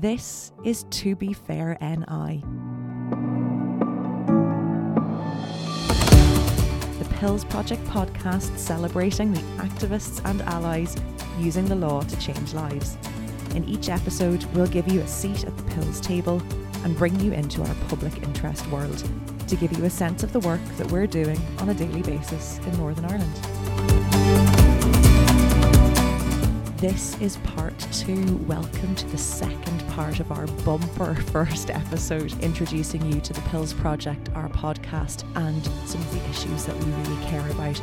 This is To Be Fair NI. The PILS Project podcast celebrating the activists and allies using the law to change lives. In each episode, we'll give you a seat at the Pills table and bring you into our public interest world to give you a sense of the work that we're doing on a daily basis in Northern Ireland. This is part two. Welcome to the second part of our bumper first episode, introducing you to the PILS Project, our podcast, and some of the issues that we really care about.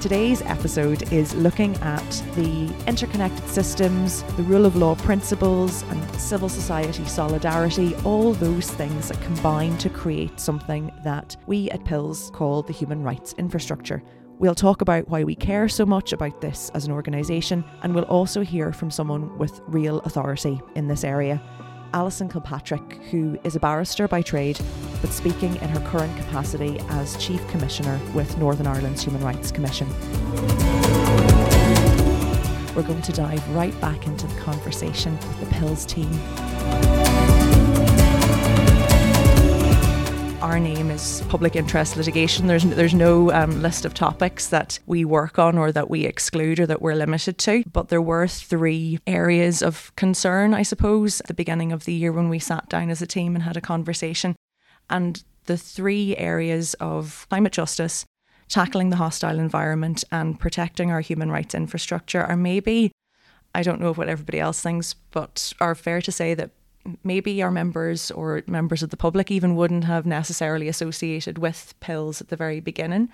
Today's episode is looking at the interconnected systems, the rule of law principles, and civil society solidarity, all those things that combine to create something that we at PILS call the human rights infrastructure. We'll talk about why we care so much about this as an organisation, and we'll also hear from someone with real authority in this area. Alyson Kilpatrick, who is a barrister by trade, but speaking in her current capacity as Chief Commissioner with Northern Ireland's Human Rights Commission. We're going to dive right back into the conversation with the PILS team. Our name is public interest litigation. There's there's no um, list of topics that we work on or that we exclude or that we're limited to. But there were three areas of concern, I suppose, at the beginning of the year when we sat down as a team and had a conversation. And the three areas of climate justice, tackling the hostile environment, and protecting our human rights infrastructure are maybe, I don't know what everybody else thinks, but are fair to say that maybe our members or members of the public even wouldn't have necessarily associated with PILS at the very beginning.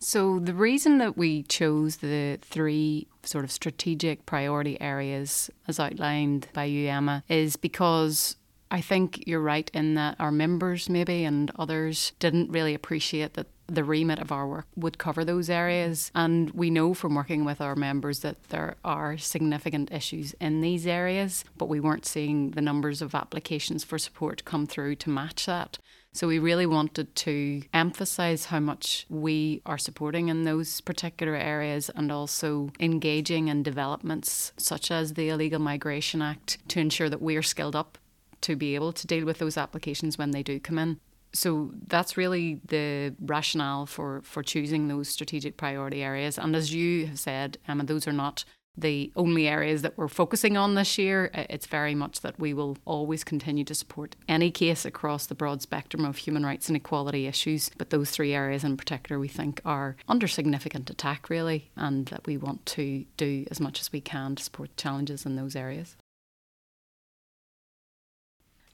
So, the reason that we chose the three sort of strategic priority areas as outlined by you, Emma, is because I think you're right in that our members, maybe, and others didn't really appreciate that the remit of our work would cover those areas. And we know from working with our members that there are significant issues in these areas, but we weren't seeing the numbers of applications for support come through to match that. So we really wanted to emphasise how much we are supporting in those particular areas and also engaging in developments such as the Illegal Migration Act to ensure that we are skilled up to be able to deal with those applications when they do come in. So that's really the rationale for, for choosing those strategic priority areas. And as you have said, Emma, those are not the only areas that we're focusing on this year. It's very much that we will always continue to support any case across the broad spectrum of human rights and equality issues. But those three areas in particular, we think are under significant attack, really, and that we want to do as much as we can to support challenges in those areas.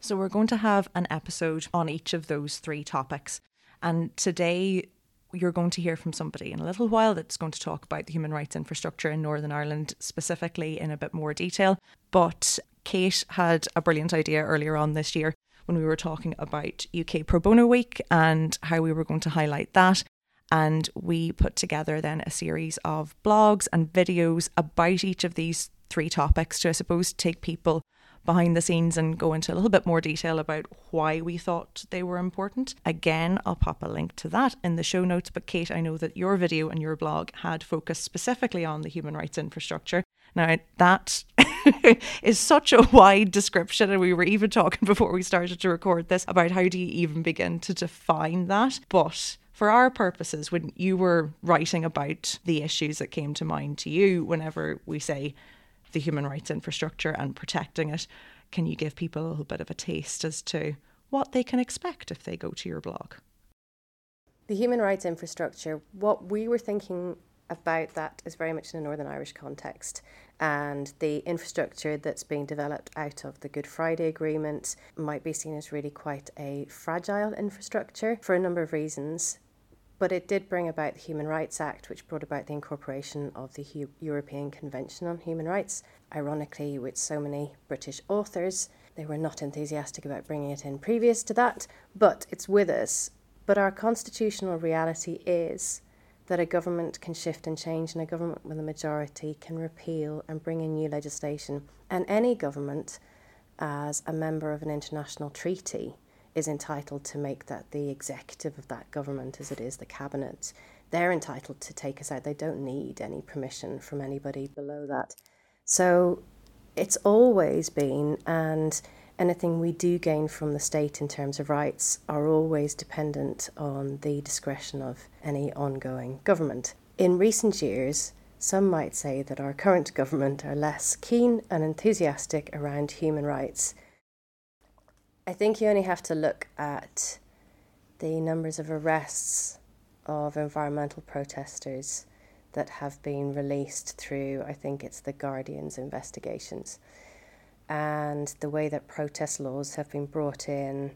So, we're going to have an episode on each of those three topics. And today, you're going to hear from somebody in a little while that's going to talk about the human rights infrastructure in Northern Ireland specifically in a bit more detail. But Kate had a brilliant idea earlier on this year when we were talking about UK Pro Bono Week and how we were going to highlight that. And we put together then a series of blogs and videos about each of these three topics to, I suppose, take people behind the scenes and go into a little bit more detail about why we thought they were important. Again, I'll pop a link to that in the show notes. But Kate, I know that your video and your blog had focused specifically on the human rights infrastructure. Now, that is such a wide description. And we were even talking before we started to record this about how do you even begin to define that. But for our purposes, when you were writing about the issues that came to mind to you, whenever we say the human rights infrastructure and protecting it. Can you give people a little bit of a taste as to what they can expect if they go to your blog? The human rights infrastructure, what we were thinking about that is very much in a Northern Irish context. And the infrastructure that's being developed out of the Good Friday Agreement might be seen as really quite a fragile infrastructure for a number of reasons. But it did bring about the Human Rights Act, which brought about the incorporation of the European Convention on Human Rights. Ironically, with so many British authors, they were not enthusiastic about bringing it in previous to that, but it's with us. But our constitutional reality is that a government can shift and change, and a government with a majority can repeal and bring in new legislation. And any government, as a member of an international treaty, is entitled to make that the executive of that government, as it is the cabinet, they're entitled to take us out. They don't need any permission from anybody below that. So it's always been, and anything we do gain from the state in terms of rights are always dependent on the discretion of any ongoing government. In recent years, some might say that our current government are less keen and enthusiastic around human rights. I think you only have to look at the numbers of arrests of environmental protesters that have been released through, I think it's the Guardian's investigations, and the way that protest laws have been brought in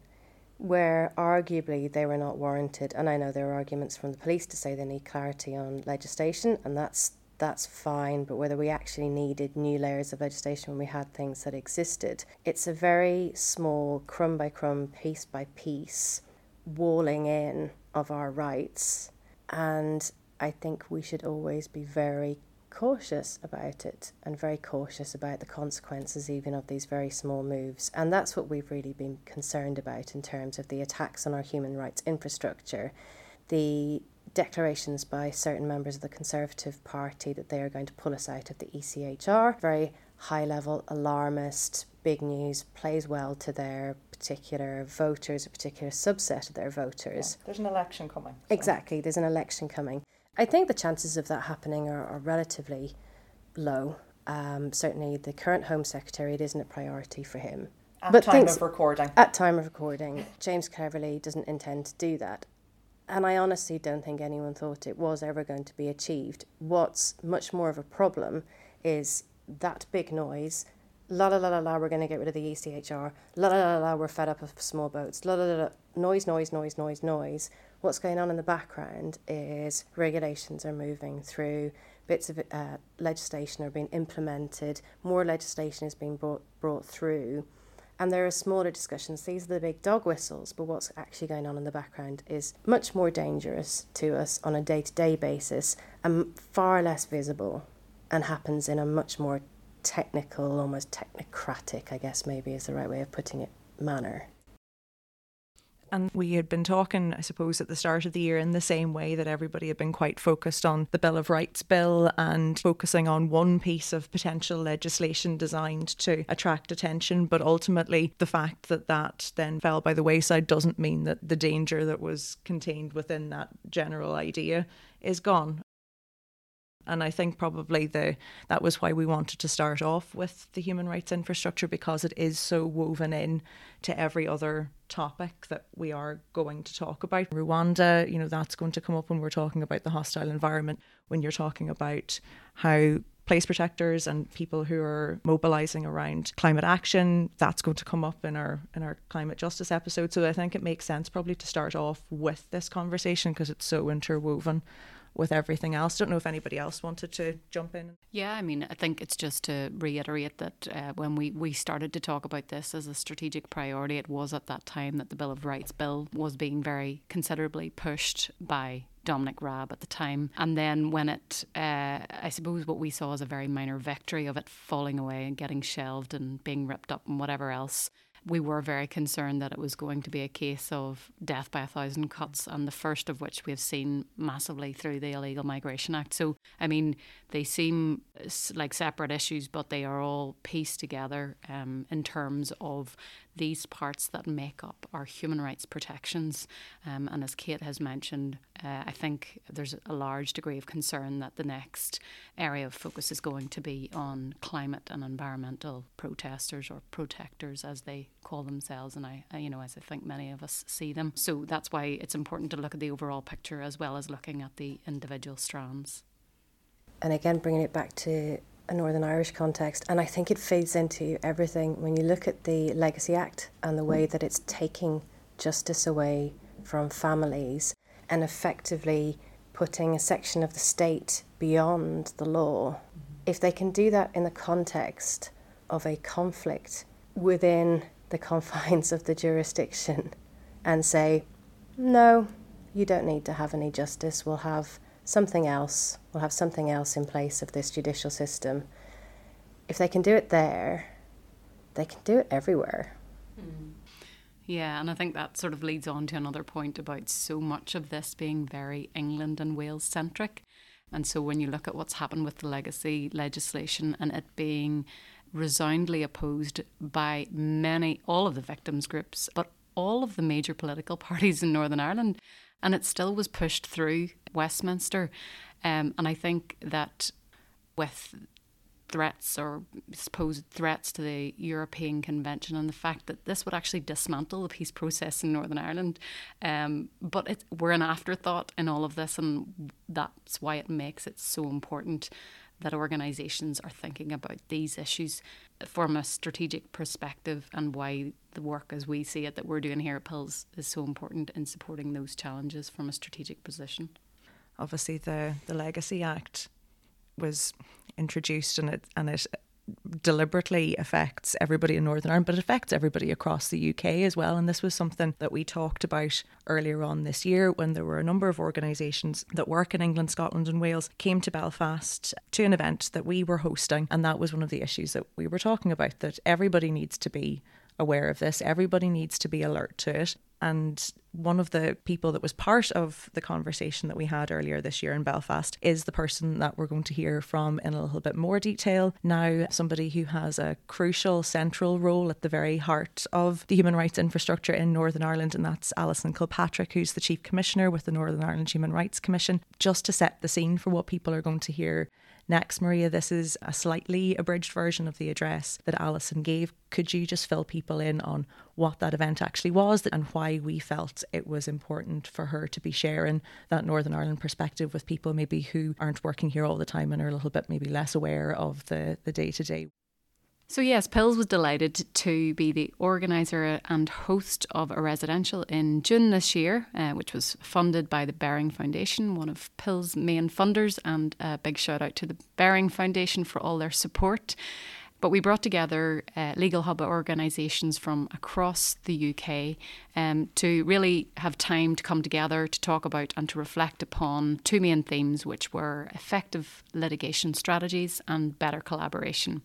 where arguably they were not warranted. And I know there are arguments from the police to say they need clarity on legislation, and that's that's fine, but whether we actually needed new layers of legislation when we had things that existed, it's a very small, crumb by crumb, piece by piece, walling in of our rights. And I think we should always be very cautious about it and very cautious about the consequences, even of these very small moves. And that's what we've really been concerned about in terms of the attacks on our human rights infrastructure. The declarations by certain members of the Conservative Party that they are going to pull us out of the ECHR. Very high level, alarmist, big news, plays well to their particular voters, a particular subset of their voters. Yeah, there's an election coming. So. Exactly, there's an election coming. I think the chances of that happening are, are relatively low. Um, certainly, the current Home Secretary, it isn't a priority for him. At but time of recording. At time of recording, James Cleverly doesn't intend to do that. And I honestly don't think anyone thought it was ever going to be achieved. What's much more of a problem is that big noise. La la la la la, we're going to get rid of the ECHR. La la la la, we're fed up of small boats. La la la la, noise, noise, noise, noise, noise. What's going on in the background is regulations are moving through, bits of uh, legislation are being implemented, more legislation is being brought, brought through and there are smaller discussions. These are the big dog whistles, but what's actually going on in the background is much more dangerous to us on a day to day basis and far less visible and happens in a much more technical, almost technocratic, I guess maybe is the right way of putting it, manner. And we had been talking, I suppose, at the start of the year in the same way that everybody had been quite focused on the Bill of Rights bill and focusing on one piece of potential legislation designed to attract attention. But ultimately, the fact that that then fell by the wayside doesn't mean that the danger that was contained within that general idea is gone and I think probably the that was why we wanted to start off with the human rights infrastructure because it is so woven in to every other topic that we are going to talk about. Rwanda, you know, that's going to come up when we're talking about the hostile environment, when you're talking about how place protectors and people who are mobilizing around climate action that's going to come up in our in our climate justice episode so i think it makes sense probably to start off with this conversation because it's so interwoven with everything else. Don't know if anybody else wanted to jump in. Yeah, I mean, I think it's just to reiterate that uh, when we, we started to talk about this as a strategic priority, it was at that time that the Bill of Rights bill was being very considerably pushed by Dominic Raab at the time. And then when it, uh, I suppose what we saw as a very minor victory of it falling away and getting shelved and being ripped up and whatever else, we were very concerned that it was going to be a case of death by a thousand cuts, and the first of which we've seen massively through the Illegal Migration Act. So, I mean, they seem like separate issues, but they are all pieced together um, in terms of these parts that make up our human rights protections. Um, and as Kate has mentioned, uh, I think there's a large degree of concern that the next area of focus is going to be on climate and environmental protesters or protectors, as they call themselves. And I, you know, as I think many of us see them. So that's why it's important to look at the overall picture as well as looking at the individual strands. And again, bringing it back to a Northern Irish context, and I think it feeds into everything when you look at the Legacy Act and the way that it's taking justice away from families and effectively putting a section of the state beyond the law. If they can do that in the context of a conflict within the confines of the jurisdiction and say, no, you don't need to have any justice, we'll have something else, we'll have something else in place of this judicial system. If they can do it there, they can do it everywhere. Mm. Yeah, and I think that sort of leads on to another point about so much of this being very England and Wales centric. And so when you look at what's happened with the legacy legislation and it being resoundingly opposed by many, all of the victims groups, but all of the major political parties in Northern Ireland, and it still was pushed through Westminster. Um, and I think that with threats or supposed threats to the European Convention and the fact that this would actually dismantle the peace process in Northern Ireland. Um, but it, we're an afterthought in all of this, and that's why it makes it so important that organisations are thinking about these issues from a strategic perspective and why the work as we see it that we're doing here at PILS is so important in supporting those challenges from a strategic position. Obviously, the, the Legacy Act was introduced and it and it deliberately affects everybody in Northern Ireland, but it affects everybody across the UK as well. And this was something that we talked about earlier on this year when there were a number of organisations that work in England, Scotland, and Wales came to Belfast to an event that we were hosting. And that was one of the issues that we were talking about that everybody needs to be aware of this, everybody needs to be alert to it. And one of the people that was part of the conversation that we had earlier this year in Belfast is the person that we're going to hear from in a little bit more detail. Now, somebody who has a crucial central role at the very heart of the human rights infrastructure in Northern Ireland, and that's Alyson Kilpatrick, who's the Chief Commissioner with the Northern Ireland Human Rights Commission. Just to set the scene for what people are going to hear Next, Maria, this is a slightly abridged version of the address that Alyson gave. Could you just fill people in on what that event actually was and why we felt it was important for her to be sharing that Northern Ireland perspective with people maybe who aren't working here all the time and are a little bit maybe less aware of the day to day? So, yes, PILS was delighted to be the organiser and host of a residential in June this year, uh, which was funded by the Baring Foundation, one of PILS' main funders. And a big shout out to the Baring Foundation for all their support. But we brought together uh, legal hub organisations from across the UK um, to really have time to come together to talk about and to reflect upon two main themes, which were effective litigation strategies and better collaboration.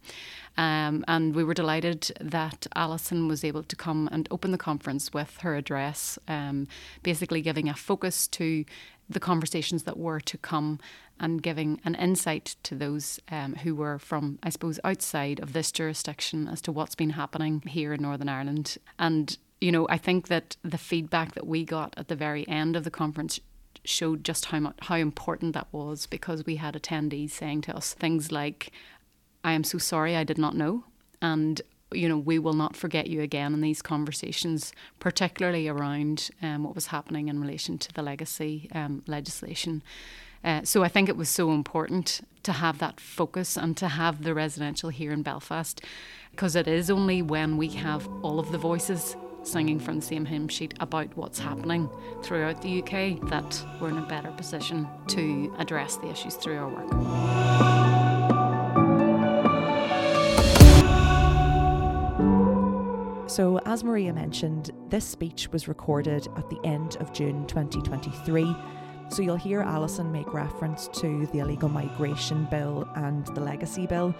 Um, and we were delighted that Alyson was able to come and open the conference with her address, um, basically giving a focus to the conversations that were to come and giving an insight to those um, who were from, I suppose, outside of this jurisdiction as to what's been happening here in Northern Ireland. And, you know, I think that the feedback that we got at the very end of the conference showed just how much how important that was because we had attendees saying to us things like I am so sorry I did not know and you know, we will not forget you again in these conversations, particularly around um, what was happening in relation to the legacy um, legislation. Uh, so I think it was so important to have that focus and to have the residential here in Belfast, because it is only when we have all of the voices singing from the same hymn sheet about what's happening throughout the UK that we're in a better position to address the issues through our work. So, as Maria mentioned, this speech was recorded at the end of June 2023. So, you'll hear Alyson make reference to the illegal migration bill and the legacy bill.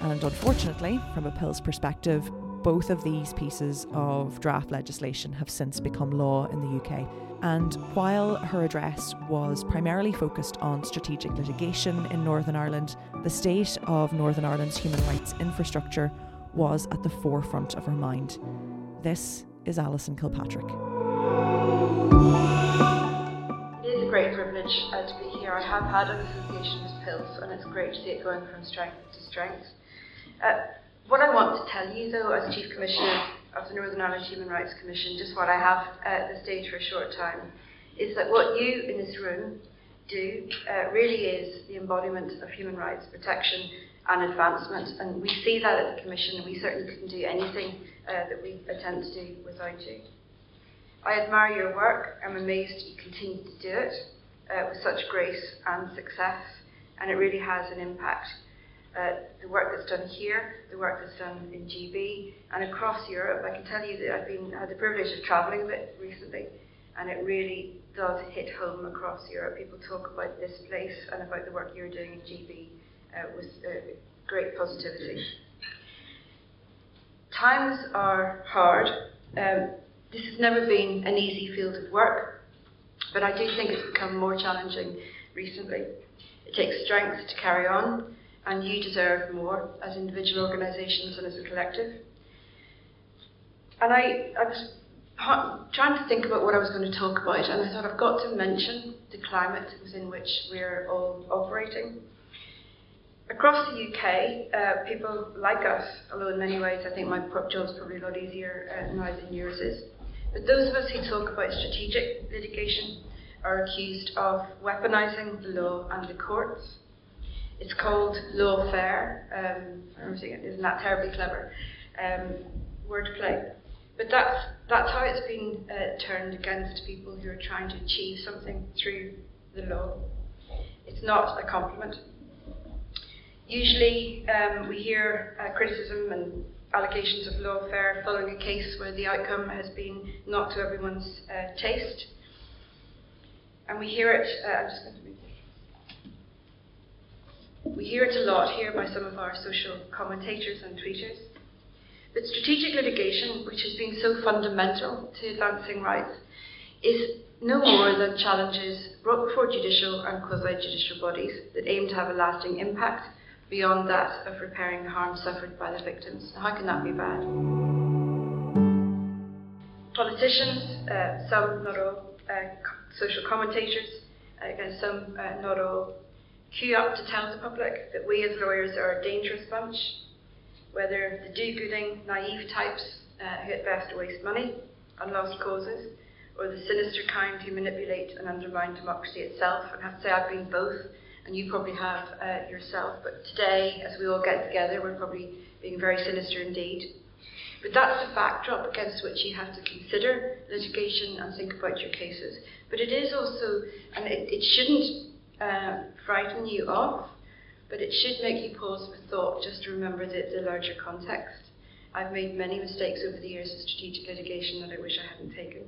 And unfortunately, from a PILS' perspective, both of these pieces of draft legislation have since become law in the UK. And while her address was primarily focused on strategic litigation in Northern Ireland, the state of Northern Ireland's human rights infrastructure was at the forefront of her mind. This is Alyson Kilpatrick. It is a great privilege uh, to be here. I have had an association with PILS, and it's great to see it going from strength to strength. Uh, what I want to tell you, though, as Chief Commissioner of the Northern Ireland Human Rights Commission, just what I have at the stage for a short time, is that what you in this room do uh, really is the embodiment of human rights protection and advancement. And we see that at the Commission, and we certainly couldn't do anything uh, that we attempt to do without you. I admire your work. I'm amazed you continue to do it uh, with such grace and success, and it really has an impact. Uh, the work that's done here, the work that's done in GB, and across Europe. I can tell you that I've been had the privilege of travelling a bit recently, and it really does hit home across Europe. People talk about this place and about the work you're doing in GB uh, with uh, great positivity. Times are hard, um, This has never been an easy field of work, but I do think it's become more challenging recently. It takes strength to carry on, and you deserve more as individual organisations and as a collective. And I, I was trying to think about what I was going to talk about, and I thought I've got to mention the climate within which we're all operating. Across the UK, uh, people like us, although in many ways I think my job's probably a lot easier uh, now than yours is, but those of us who talk about strategic litigation are accused of weaponising the law and the courts. It's called lawfare. Um, isn't that terribly clever? Um, wordplay. But that's, that's how it's been uh, turned against people who are trying to achieve something through the law. It's not a compliment. Usually, um, we hear uh, criticism and allegations of lawfare following a case where the outcome has been not to everyone's uh, taste. And we hear it, uh, we hear it a lot here by some of our social commentators and tweeters. But strategic litigation, which has been so fundamental to advancing rights, is no more than challenges brought before judicial and quasi judicial bodies that aim to have a lasting impact beyond that of repairing the harm suffered by the victims. How can that be bad? Politicians, uh, some, not all, uh, social commentators, uh, some, uh, not all, queue up to tell the public that we as lawyers are a dangerous bunch, whether the do gooding, naive types uh, who at best waste money on lost causes, or the sinister kind who manipulate and undermine democracy itself. And I have to say, I've been both and you probably have uh, yourself. But today, as we all get together, we're probably being very sinister indeed. But that's the backdrop against which you have to consider litigation and think about your cases. But it is also, and it, it shouldn't uh, frighten you off, but it should make you pause for thought just to remember the, the larger context. I've made many mistakes over the years of strategic litigation that I wish I hadn't taken.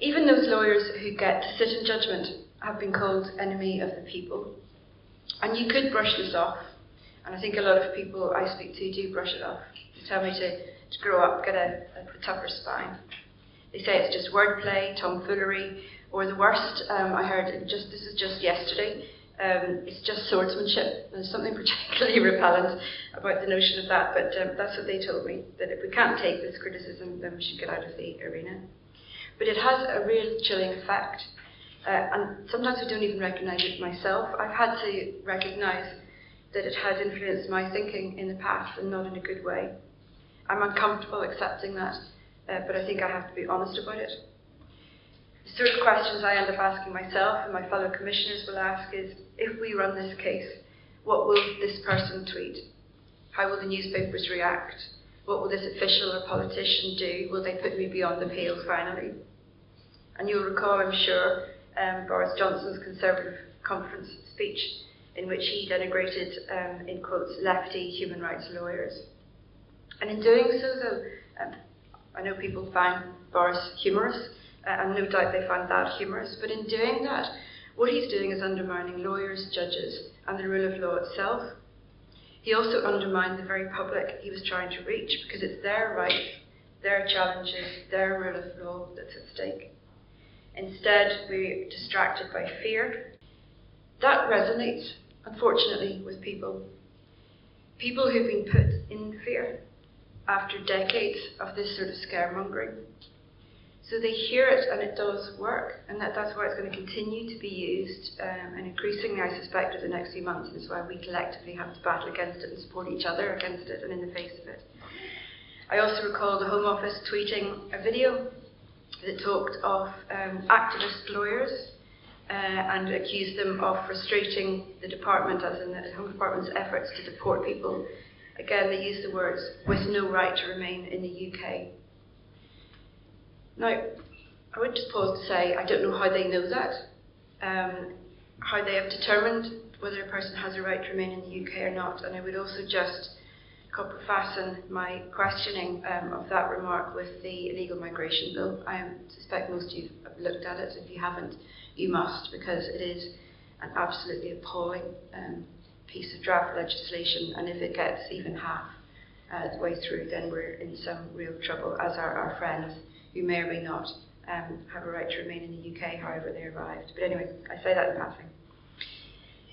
Even those lawyers who get to sit in judgment have been called enemy of the people. And you could brush this off. And I think a lot of people I speak to do brush it off. They tell me to, to grow up, get a, a tougher spine. They say it's just wordplay, tomfoolery, or the worst, um, I heard just this is just yesterday. Um, it's just swordsmanship. There's something particularly repellent about the notion of that, but um, that's what they told me. That if we can't take this criticism, then we should get out of the arena. But it has a real chilling effect. Uh, and sometimes I don't even recognize it myself. I've had to recognize that it has influenced my thinking in the past and not in a good way. I'm uncomfortable accepting that, uh, but I think I have to be honest about it. The sort of questions I end up asking myself and my fellow commissioners will ask is if we run this case, what will this person tweet? How will the newspapers react? What will this official or politician do? Will they put me beyond the pale finally? And you'll recall, I'm sure, um, Boris Johnson's Conservative conference speech, in which he denigrated, um, in quotes, lefty human rights lawyers. And in doing so, though, um, I know people find Boris humorous, uh, and no doubt they find that humorous, but in doing that, what he's doing is undermining lawyers, judges, and the rule of law itself. He also undermined the very public he was trying to reach because it's their rights, their challenges, their rule of law that's at stake. Instead, we're distracted by fear. That resonates, unfortunately, with people. People who've been put in fear after decades of this sort of scaremongering. So they hear it and it does work, and that, that's why it's going to continue to be used, um, and increasingly, I suspect, over the next few months, is why we collectively have to battle against it and support each other against it and in the face of it. I also recall the Home Office tweeting a video that talked of um, activist lawyers uh, and accused them of frustrating the department, as in the Home Department's efforts to deport people. Again, they used the words with no right to remain in the UK. Now, I would just pause to say I don't know how they know that, um, how they have determined whether a person has a right to remain in the UK or not, and I would also just fasten my questioning um, of that remark with the illegal migration bill. I suspect most of you have looked at it. If you haven't, you must, because it is an absolutely appalling um, piece of draft legislation, and if it gets even half uh, the way through, then we're in some real trouble, as are our friends who may or may not um, have a right to remain in the UK however they arrived. But anyway, I say that in passing.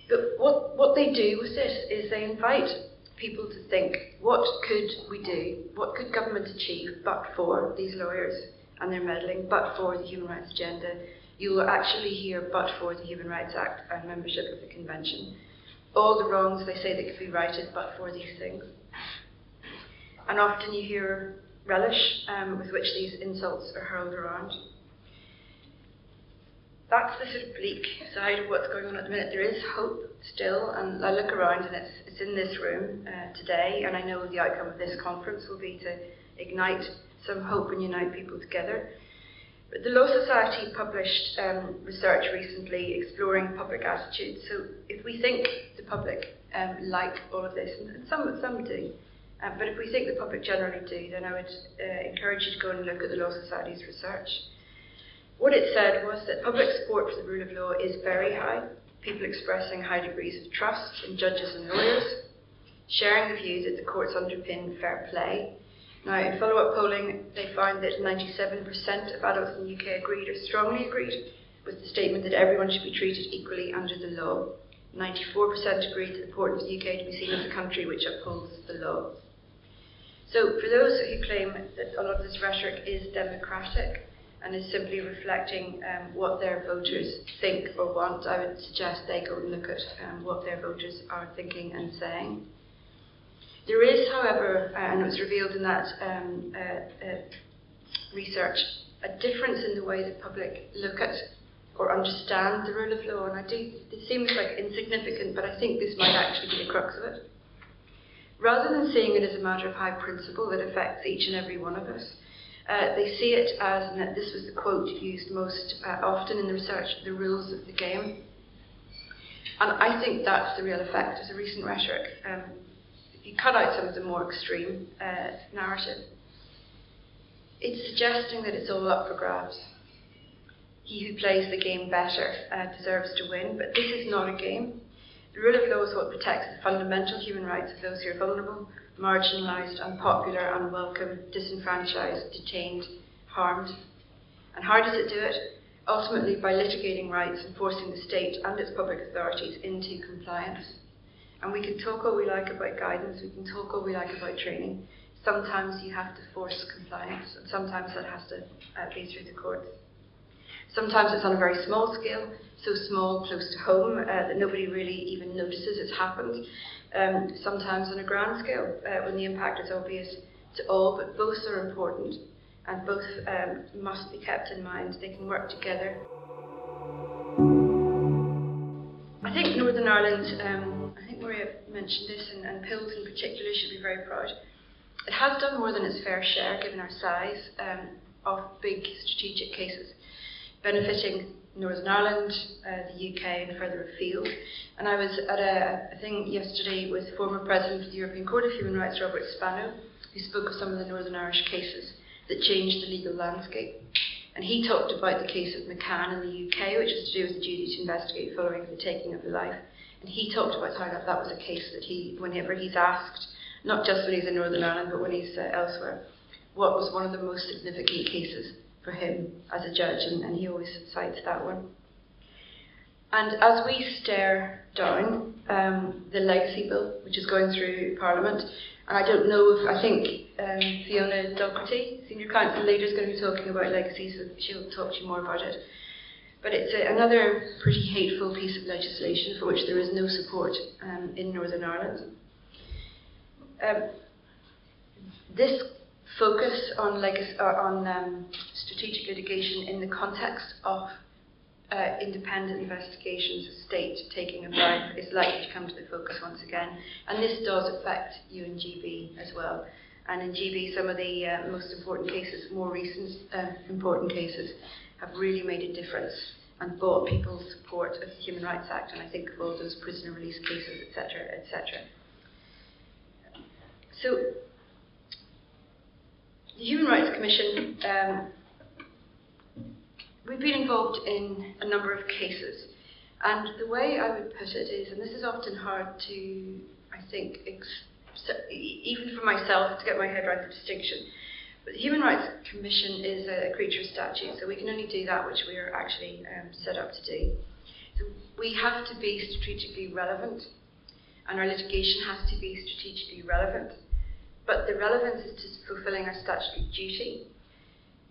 But what, what they do with this is they invite people to think what could we do, what could government achieve but for these lawyers and their meddling, but for the human rights agenda. You will actually hear but for the Human Rights Act and membership of the Convention. All the wrongs they say that could be righted but for these things. And often you hear relish um, with which these insults are hurled around that's the sort of bleak side of what's going on at the minute. There is hope still, and I look around and it's, it's in this room uh, today, and I know the outcome of this conference will be to ignite some hope and unite people together. But the Law Society published um, research recently exploring public attitudes. So if we think the public um, like all of this, and some, some do, um, but if we think the public generally do, then I would uh, encourage you to go and look at the Law Society's research. What it said was that public support for the rule of law is very high, people expressing high degrees of trust in judges and lawyers, sharing the view that the courts underpin fair play. Now, in follow up polling, they found that 97% of adults in the UK agreed or strongly agreed with the statement that everyone should be treated equally under the law. 94% agreed that the important of the UK to be seen as a country which upholds the law. So, for those who claim that a lot of this rhetoric is democratic, and is simply reflecting um, what their voters think or want, I would suggest they go and look at um, what their voters are thinking and saying. There is, however, uh, and it was revealed in that um, uh, uh, research, a difference in the way the public look at or understand the rule of law. And I do, it seems like insignificant, but I think this might actually be the crux of it. Rather than seeing it as a matter of high principle that affects each and every one of us, uh, they see it as, and this was the quote used most uh, often in the research, the rules of the game. And I think that's the real effect of the recent rhetoric. Um, if you cut out some of the more extreme uh, narrative, it's suggesting that it's all up for grabs. He who plays the game better uh, deserves to win, but this is not a game. The rule of law is what protects the fundamental human rights of those who are vulnerable marginalised, unpopular, unwelcome, disenfranchised, detained, harmed. And how does it do it? Ultimately, by litigating rights and forcing the state and its public authorities into compliance. And we can talk all we like about guidance, we can talk all we like about training. Sometimes you have to force compliance, and sometimes that has to uh, be through the courts. Sometimes it's on a very small scale, so small, close to home, uh, that nobody really even notices it's happened um, sometimes on a grand scale uh, when the impact is obvious to all, but both are important and both um, must be kept in mind. They can work together. I think Northern Ireland, um, I think Maria mentioned this, and, and PILS in particular should be very proud. It has done more than its fair share, given our size, um, of big strategic cases, benefiting Northern Ireland, uh, the UK, and further afield. And I was at a, a thing yesterday with former President of the European Court of Human Rights, Robert Spano, who spoke of some of the Northern Irish cases that changed the legal landscape. And he talked about the case of McCann in the UK, which was to do with the duty to investigate following the taking of a life. And he talked about how that, that was a case that he, whenever he's asked, not just when he's in Northern Ireland, but when he's uh, elsewhere, what was one of the most significant cases for him as a judge, and, and he always cites that one. And as we stare down um, the legacy bill, which is going through Parliament, and I don't know if I think um, Fiona Docherty, senior counsel leader, is going to be talking about legacy, so she'll talk to you more about it. But it's a, another pretty hateful piece of legislation for which there is no support um, in Northern Ireland. Um, this focus on, legacy, uh, on um, strategic litigation in the context of uh, independent investigations of state taking a bribe is likely to come to the focus once again. And this does affect UNGB as well. And in GB, some of the uh, most important cases, more recent uh, important cases, have really made a difference and bought people's support of the Human Rights Act. And I think of all those prisoner release cases, etc., etc. So the Human Rights Commission, um, we've been involved in a number of cases. And the way I would put it is, and this is often hard to, I think, ex- even for myself to get my head around the distinction. But the Human Rights Commission is a creature of statute, so we can only do that which we are actually um, set up to do. So we have to be strategically relevant, and our litigation has to be strategically relevant. But the relevance is to fulfilling our statutory duty,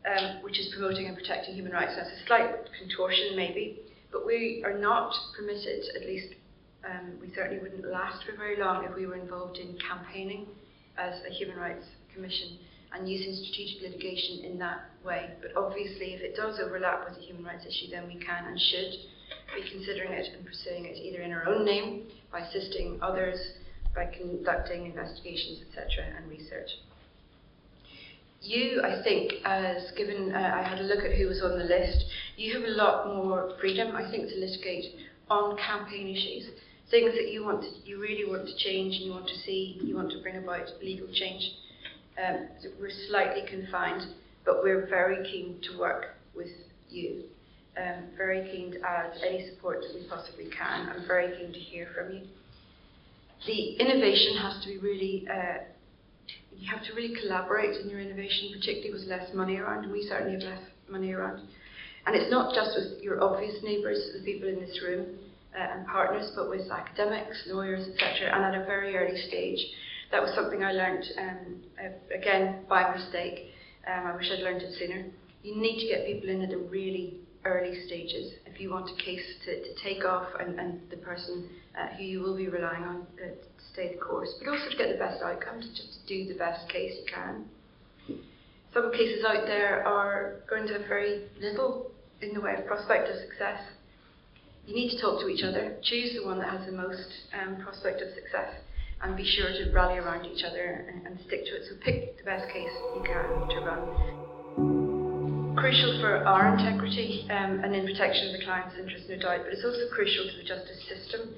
um, which is promoting and protecting human rights. That's a slight contortion, maybe, but we are not permitted, at least um, we certainly wouldn't last for very long if we were involved in campaigning as a human rights commission and using strategic litigation in that way. But obviously, if it does overlap with a human rights issue, then we can and should be considering it and pursuing it either in our own name, by assisting others, by conducting investigations, etc., and research. You, I think, as given uh, I had a look at who was on the list, you have a lot more freedom, I think, to litigate on campaign issues, things that you want to, you really want to change and you want to see, you want to bring about legal change. Um, we're slightly confined, but we're very keen to work with you. Um, very keen to add any support that we possibly can. I'm very keen to hear from you. The innovation has to be really, uh, you have to really collaborate in your innovation, particularly with less money around, and we certainly have less money around. And it's not just with your obvious neighbours, the people in this room, uh, and partners, but with academics, lawyers, etc., and at a very early stage that was something I learned um, again by mistake. Um, I wish I'd learned it sooner. You need to get people in at the really early stages if you want a case to, to take off and, and the person uh, who you will be relying on uh, to stay the course, but also to get the best outcomes, just to do the best case you can. Some cases out there are going to have very little in the way of prospect of success. You need to talk to each other, choose the one that has the most um, prospect of success and be sure to rally around each other and, and stick to it. So pick the best case you can to run. Crucial for our integrity um, and in protection of the client's interests, no doubt, but it's also crucial to the justice system.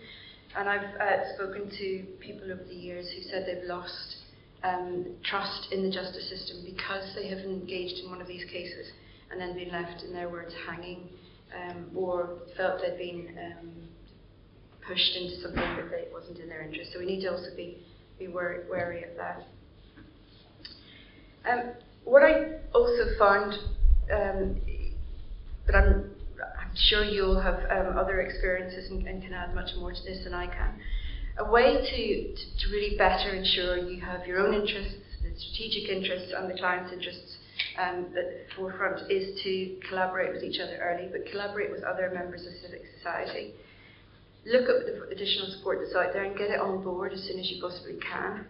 And I've uh, spoken to people over the years who said they've lost um, trust in the justice system because they have engaged in one of these cases and then been left, in their words, hanging um, or felt they'd been um, pushed into something that they, wasn't in their interest. So we need to also be, be wary, wary of that. Um, what I also found, um, but I'm, I'm sure you'll have um, other experiences and, and, can add much more to this than I can. A way to, to, to really better ensure you have your own interests, the strategic interests, and the client's interests um, at the forefront is to collaborate with each other early, but collaborate with other members of civic society look at the additional support that's out there and get it on board as soon as you possibly can.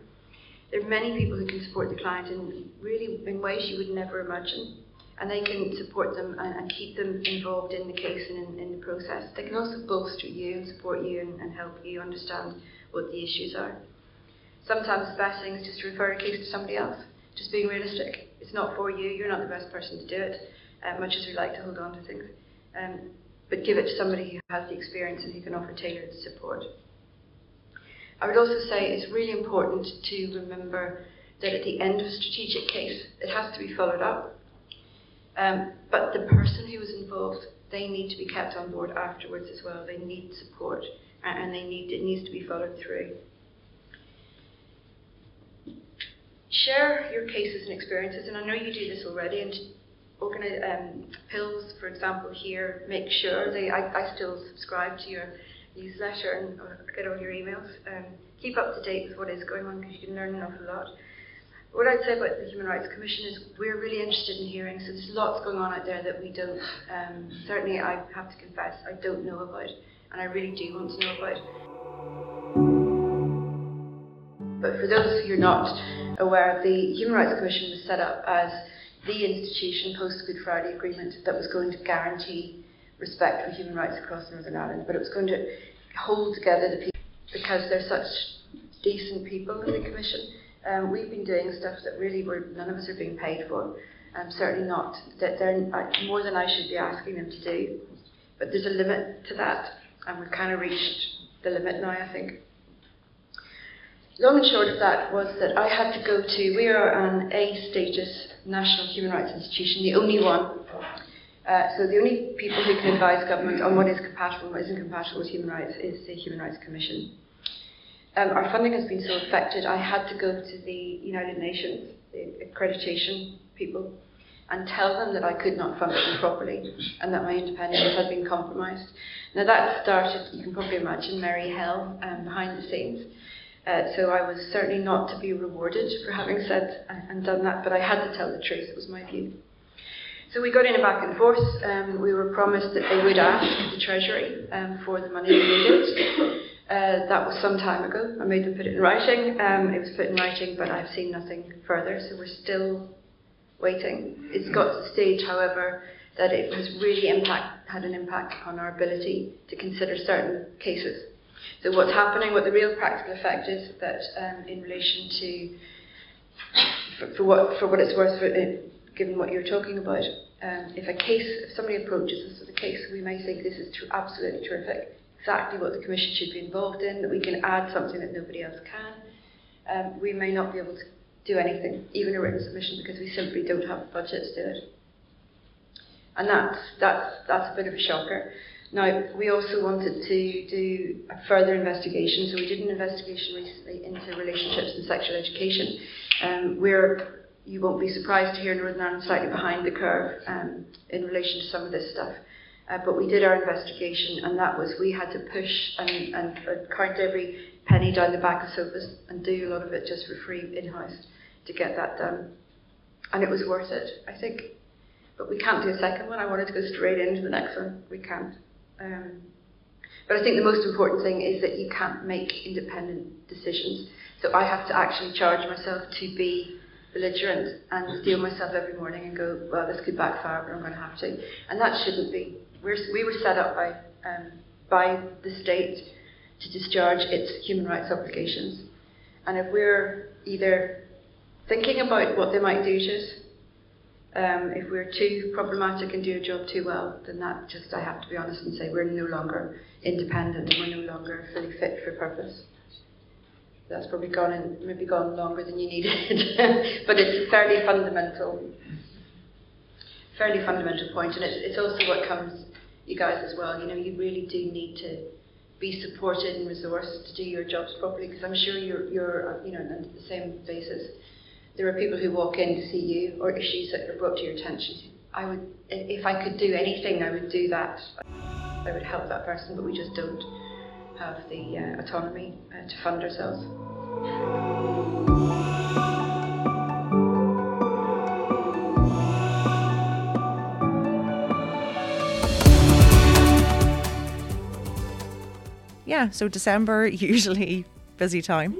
There are many people who can support the client in really in ways you would never imagine, and they can support them and, and keep them involved in the case and in, in, the process. They can also bolster you and support you and, and help you understand what the issues are. Sometimes the best thing is just to refer a case to somebody else. Just being realistic. It's not for you. You're not the best person to do it, uh, much as we like to hold on to things. Um, but give it to somebody who has the experience and who can offer tailored support. I would also say it's really important to remember that at the end of a strategic case, it has to be followed up. Um, but the person who was involved, they need to be kept on board afterwards as well. They need support, and they need it needs to be followed through. Share your cases and experiences, and I know you do this already, and organize um, PILS, for example, here make sure they. I, I still subscribe to your newsletter and get all your emails. Um, keep up to date with what is going on because you can learn an awful lot. What I'd say about the Human Rights Commission is we're really interested in hearing. So there's lots going on out there that we don't. Um, certainly, I have to confess, I don't know about, and I really do want to know about. But for those who are not aware, the Human Rights Commission was set up as the institution post Good Friday Agreement that was going to guarantee respect for human rights across Northern Ireland, but it was going to hold together the people because they're such decent people in the Commission. Um, we've been doing stuff that really none of us are being paid for. Um, certainly not that they're uh, more than I should be asking them to do. But there's a limit to that, and we've kind of reached the limit now, I think long and short of that was that I had to go to, we are an A status national human rights institution, the only one. Uh, so the only people who can advise government on what is compatible and what isn't compatible with human rights is the Human Rights Commission. Um, our funding has been so affected, I had to go to the United Nations, the accreditation people, and tell them that I could not function properly and that my independence had been compromised. Now that started, you can probably imagine, merry hell um, behind the scenes. Uh, so I was certainly not to be rewarded for having said and done that, but I had to tell the truth, it was my view. So we got in a back and forth. Um, we were promised that they would ask the Treasury um, for the money they needed. Uh, that was some time ago. I made them put it in writing. Um, it was put in writing, but I've seen nothing further, so we're still waiting. It's got to the stage, however, that it has really impact, had an impact on our ability to consider certain cases. So what's happening, what the real practical effect is that um, in relation to, for, for, what, for what it's worth, uh, given what you're talking about, um, if a case, if somebody approaches us with a case, we may think this is absolutely terrific, exactly what the Commission should be involved in, that we can add something that nobody else can. Um, we may not be able to do anything, even a written submission, because we simply don't have the budget to do it. And that's, that's, that's a bit of a shocker. Now, we also wanted to do a further investigation, so we did an investigation recently into relationships and sexual education. Um, we're, you won't be surprised to hear Northern Ireland slightly behind the curve um, in relation to some of this stuff. Uh, but we did our investigation, and that was we had to push and, and count every penny down the back of sofas and do a lot of it just for free in house to get that done. And it was worth it, I think. But we can't do a second one. I wanted to go straight into the next one. We can't. Um, but I think the most important thing is that you can't make independent decisions. So I have to actually charge myself to be belligerent and steel myself every morning and go, well, this could backfire, but I'm going to have to. And that shouldn't be. We're, we were set up by, um, by the state to discharge its human rights obligations. And if we're either thinking about what they might do to us, um, if we're too problematic and do a job too well, then that just, I have to be honest and say, we're no longer independent and we're no longer fully fit for purpose. That's probably gone in, maybe gone longer than you needed, but it's a fairly fundamental, fairly fundamental point, and it's also what comes you guys as well. You know, you really do need to be supported and resourced to do your jobs properly because I'm sure you're, you're you know, on the same basis. There are people who walk in to see you or issues that are brought to your attention. I would, if I could do anything, I would do that. I would help that person, but we just don't have the uh, autonomy uh, to fund ourselves. Yeah, so December usually busy time.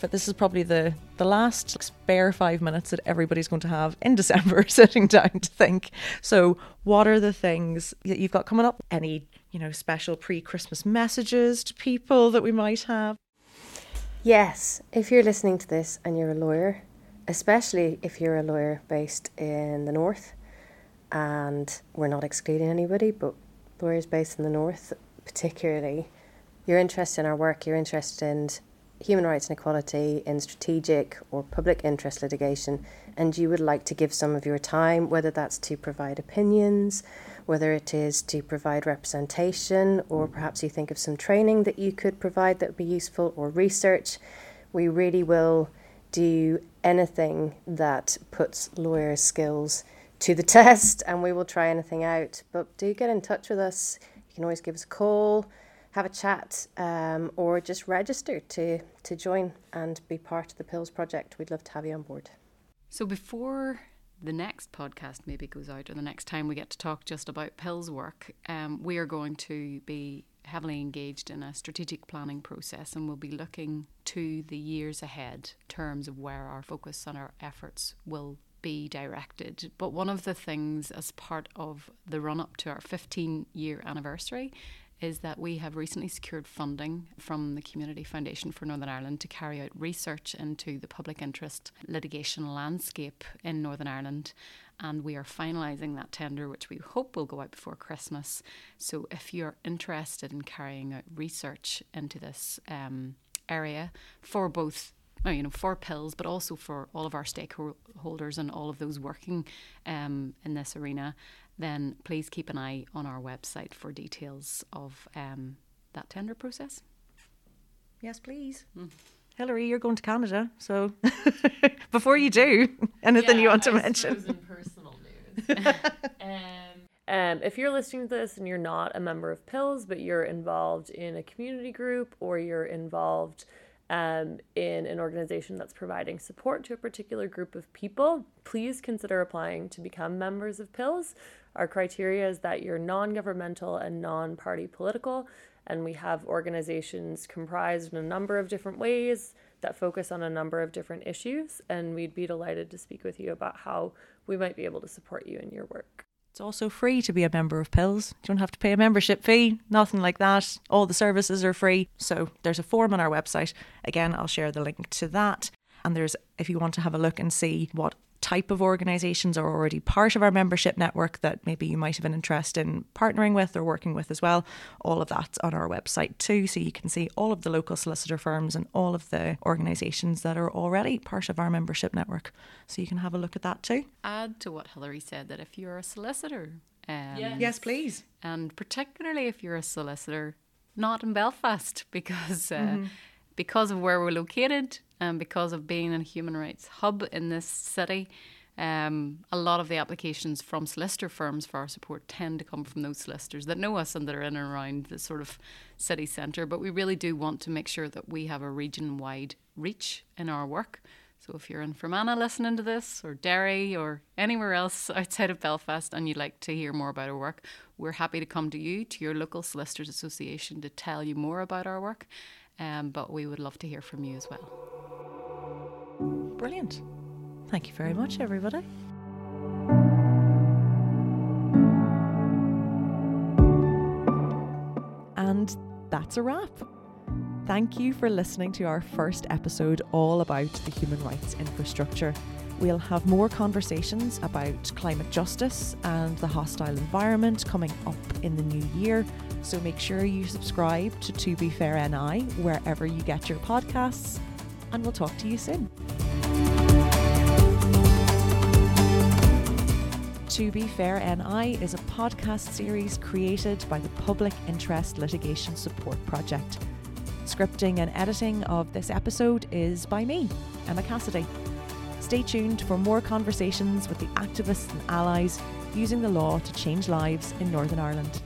But this is probably the the last spare five minutes that everybody's going to have in December sitting down to think. So, what are the things that you've got coming up? Any, you know, special pre-Christmas messages to people that we might have? Yes, if you're listening to this and you're a lawyer, especially if you're a lawyer based in the north, and we're not excluding anybody, but lawyers based in the north, particularly, you're interested in our work, you're interested in human rights and equality, in strategic or public interest litigation, and you would like to give some of your time, whether that's to provide opinions, whether it is to provide representation, or perhaps you think of some training that you could provide that would be useful, or research, we really will do anything that puts lawyers' skills to the test and we will try anything out. But do get in touch with us. You can always give us a call have a chat um, or just register to, to join and be part of the PILS project. We'd love to have you on board. So before the next podcast maybe goes out or the next time we get to talk just about PILS work, um, we are going to be heavily engaged in a strategic planning process and we'll be looking to the years ahead in terms of where our focus and our efforts will be directed. But one of the things as part of the run up to our 15 year anniversary is that we have recently secured funding from the Community Foundation for Northern Ireland to carry out research into the public interest litigation landscape in Northern Ireland. And we are finalising that tender, which we hope will go out before Christmas. So, if you're interested in carrying out research into this um, area for both you know, for PILS, but also for all of our stakeholders and all of those working um, in this arena, then please keep an eye on our website for details of um, that tender process. Yes, please. Mm. Hillary, you're going to Canada, so before you do, anything yeah, you want to I mention? in personal news. um, um, if you're listening to this and you're not a member of PILS, but you're involved in a community group or you're involved um, in an organization that's providing support to a particular group of people, please consider applying to become members of PILS. Our criteria is that you're non governmental and non party political, and we have organizations comprised in a number of different ways that focus on a number of different issues, and we'd be delighted to speak with you about how we might be able to support you in your work. It's also free to be a member of PILS. You don't have to pay a membership fee, nothing like that. All the services are free. So there's a form on our website. Again, I'll share the link to that. And there's, if you want to have a look and see what type of organisations are already part of our membership network that maybe you might have an interest in partnering with or working with as well. All of that's on our website too, so you can see all of the local solicitor firms and all of the organisations that are already part of our membership network. So you can have a look at that too. Add to what Hilary said that if you're a solicitor, um, yes. yes, please, and particularly if you're a solicitor not in Belfast, because. Uh, mm-hmm because of where we're located and because of being a human rights hub in this city, um, a lot of the applications from solicitor firms for our support tend to come from those solicitors that know us and that are in and around the sort of city centre. But we really do want to make sure that we have a region wide reach in our work. So if you're in Fermanagh listening to this, or Derry, or anywhere else outside of Belfast, and you'd like to hear more about our work, we're happy to come to you, to your local solicitors association, to tell you more about our work um, but we would love to hear from you as well. Brilliant. Thank you very much, everybody. And that's a wrap. Thank you for listening to our first episode all about the human rights infrastructure. We'll have more conversations about climate justice and the hostile environment coming up in the new year. So make sure you subscribe to To Be Fair NI wherever you get your podcasts, and we'll talk to you soon. To Be Fair NI is a podcast series created by the Public Interest Litigation Support Project. Scripting and editing of this episode is by me, Emma Cassidy. Stay tuned for more conversations with the activists and allies using the law to change lives in Northern Ireland.